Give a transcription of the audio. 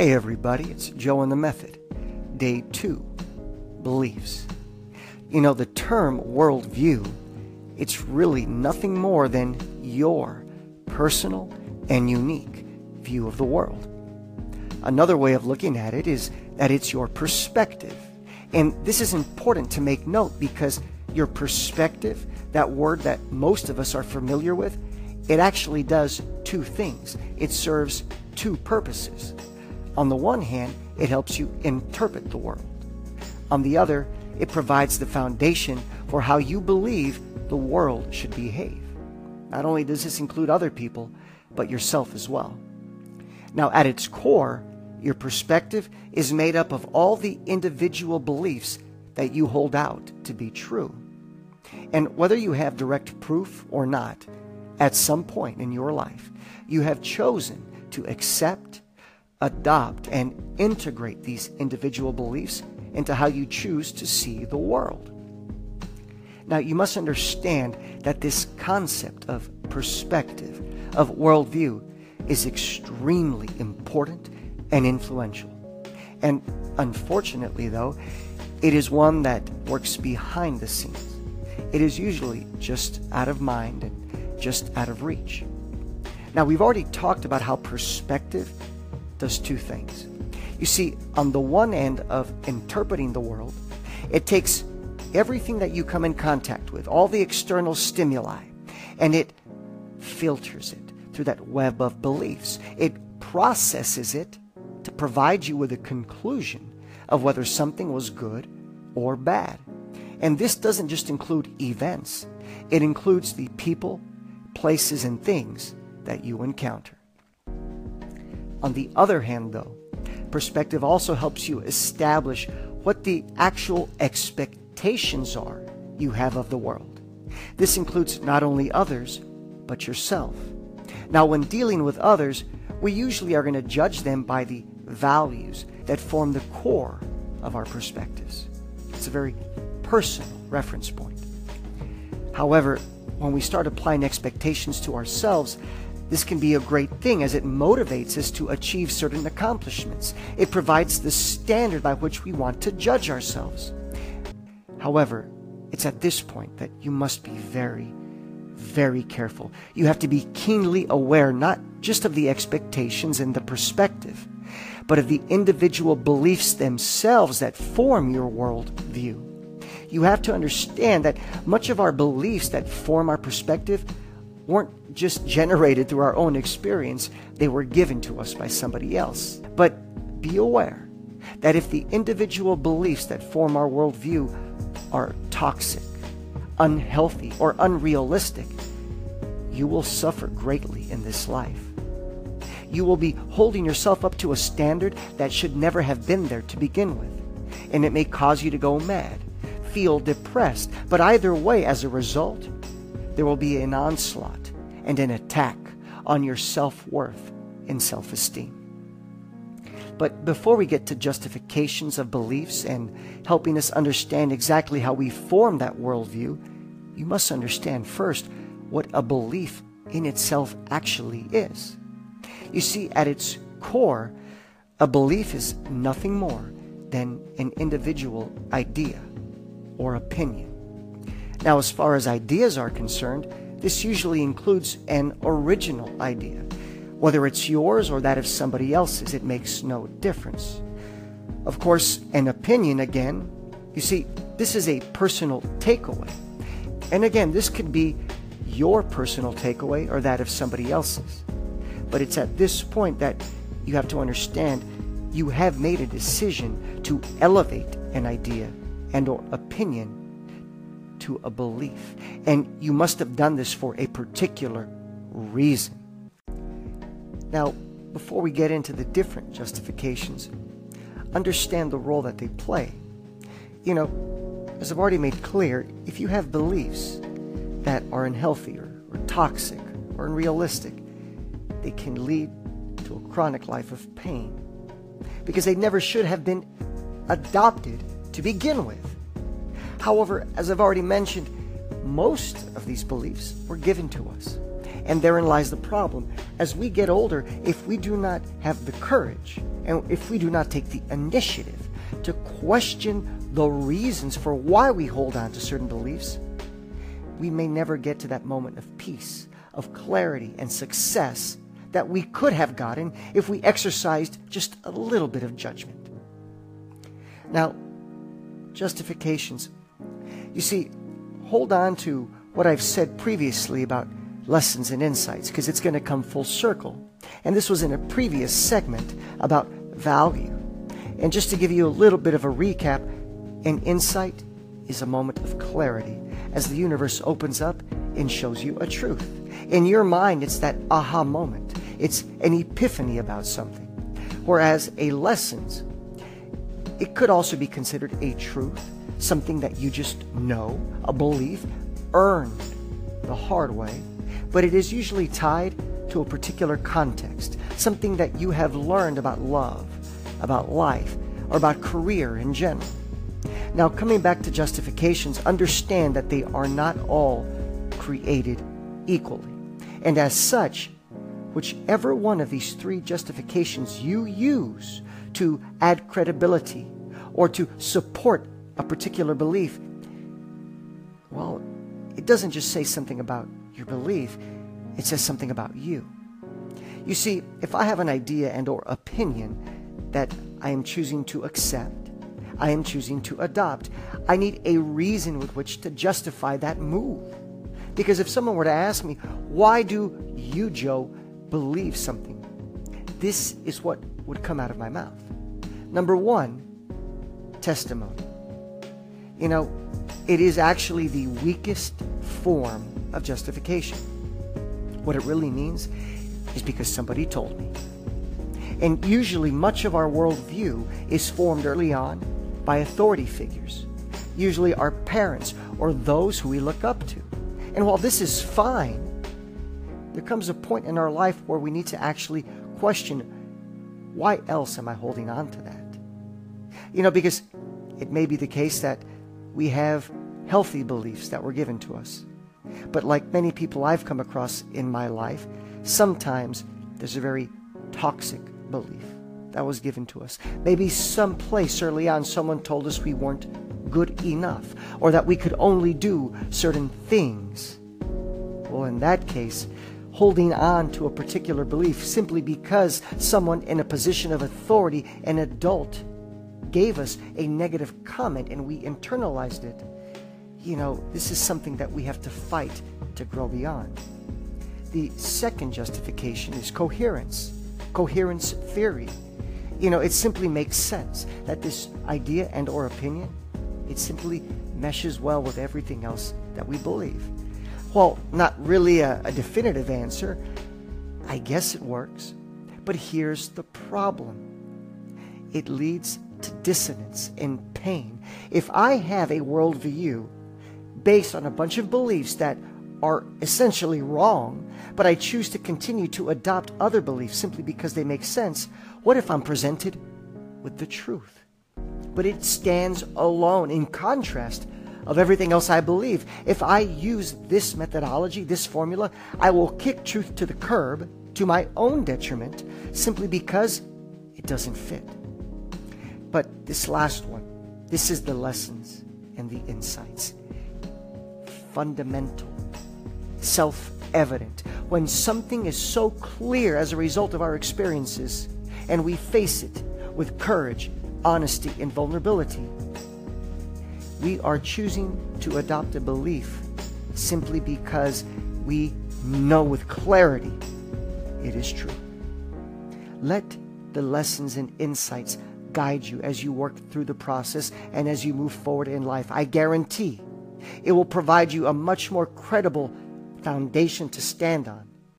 Hey everybody, it's Joe and the Method. Day 2 Beliefs. You know, the term worldview, it's really nothing more than your personal and unique view of the world. Another way of looking at it is that it's your perspective. And this is important to make note because your perspective, that word that most of us are familiar with, it actually does two things. It serves two purposes. On the one hand, it helps you interpret the world. On the other, it provides the foundation for how you believe the world should behave. Not only does this include other people, but yourself as well. Now, at its core, your perspective is made up of all the individual beliefs that you hold out to be true. And whether you have direct proof or not, at some point in your life, you have chosen to accept, adopt, and integrate these individual beliefs into how you choose to see the world. Now, you must understand that this concept of perspective, of worldview, is extremely important and influential. And unfortunately, though, it is one that works behind the scenes. It is usually just out of mind and just out of reach. Now, we've already talked about how perspective does two things. You see, on the one end of interpreting the world, it takes everything that you come in contact with, all the external stimuli, and it filters it through that web of beliefs. It processes it to provide you with a conclusion of whether something was good or bad. And this doesn't just include events, it includes the people, places, and things that you encounter. On the other hand, though, perspective also helps you establish what the actual expectations are you have of the world. This includes not only others, but yourself. Now, when dealing with others, we usually are going to judge them by the values that form the core of our perspectives. It's a very personal reference point. However, when we start applying expectations to ourselves, this can be a great thing as it motivates us to achieve certain accomplishments. It provides the standard by which we want to judge ourselves. However, it's at this point that you must be very, very careful. You have to be keenly aware not just of the expectations and the perspective, but of the individual beliefs themselves that form your worldview. You have to understand that much of our beliefs that form our perspective weren't just generated through our own experience, they were given to us by somebody else. But be aware that if the individual beliefs that form our worldview are toxic, unhealthy, or unrealistic, you will suffer greatly in this life. You will be holding yourself up to a standard that should never have been there to begin with, and it may cause you to go mad, feel depressed, but either way, as a result, there will be an onslaught and an attack on your self worth and self esteem. But before we get to justifications of beliefs and helping us understand exactly how we form that worldview, you must understand first what a belief in itself actually is. You see, at its core, a belief is nothing more than an individual idea or opinion. Now, as far as ideas are concerned, this usually includes an original idea. Whether it's yours or that of somebody else's, it makes no difference. Of course, an opinion, again, you see, this is a personal takeaway. And again, this could be your personal takeaway or that of somebody else's. But it's at this point that you have to understand you have made a decision to elevate an idea and or opinion to a belief. And you must have done this for a particular reason. Now, before we get into the different justifications, understand the role that they play. You know, as I've already made clear, if you have beliefs that are unhealthy or, or toxic or unrealistic, they can lead to a chronic life of pain because they never should have been adopted to begin with. However, as I've already mentioned, most of these beliefs were given to us. And therein lies the problem. As we get older, if we do not have the courage and if we do not take the initiative to question the reasons for why we hold on to certain beliefs, we may never get to that moment of peace, of clarity, and success that we could have gotten if we exercised just a little bit of judgment. Now, justifications. You see, hold on to what I've said previously about lessons and insights because it's going to come full circle. And this was in a previous segment about value. And just to give you a little bit of a recap, an insight is a moment of clarity as the universe opens up and shows you a truth. In your mind, it's that aha moment. It's an epiphany about something. Whereas a lessons, it could also be considered a truth, something that you just know, a belief, earned the hard way, but it is usually tied to a particular context, something that you have learned about love, about life, or about career in general. Now, coming back to justifications, understand that they are not all created equally. And as such, whichever one of these three justifications you use to add credibility or to support a particular belief, well, it doesn't just say something about your belief, it says something about you. You see, if I have an idea and or opinion that I am choosing to accept, I am choosing to adopt. I need a reason with which to justify that move. Because if someone were to ask me, why do you, Joe, believe something? This is what would come out of my mouth. Number one, testimony. You know, it is actually the weakest form of justification. What it really means is because somebody told me. And usually, much of our worldview is formed early on by authority figures, usually our parents or those who we look up to. And while this is fine, there comes a point in our life where we need to actually question why else am I holding on to that? You know, because it may be the case that we have healthy beliefs that were given to us. But like many people I've come across in my life, sometimes there's a very toxic belief that was given to us. Maybe someplace early on someone told us we weren't good enough or that we could only do certain things. Well, in that case, holding on to a particular belief simply because someone in a position of authority, an adult, gave us a negative comment and we internalized it, you know, this is something that we have to fight to grow beyond. The second justification is coherence, coherence theory. You know, it simply makes sense that this idea and or opinion, it simply meshes well with everything else that we believe. Well, not really a, a definitive answer. I guess it works. But here's the problem. It leads to dissonance and pain. If I have a worldview based on a bunch of beliefs that are essentially wrong, but I choose to continue to adopt other beliefs simply because they make sense, what if I'm presented with the truth? But it stands alone in contrast of everything else I believe. If I use this methodology, this formula, I will kick truth to the curb to my own detriment simply because it doesn't fit. But this last one, this is the lessons and the insights. Fundamental, self evident. When something is so clear as a result of our experiences, and we face it with courage, honesty, and vulnerability. We are choosing to adopt a belief simply because we know with clarity it is true. Let the lessons and insights guide you as you work through the process and as you move forward in life. I guarantee it will provide you a much more credible foundation to stand on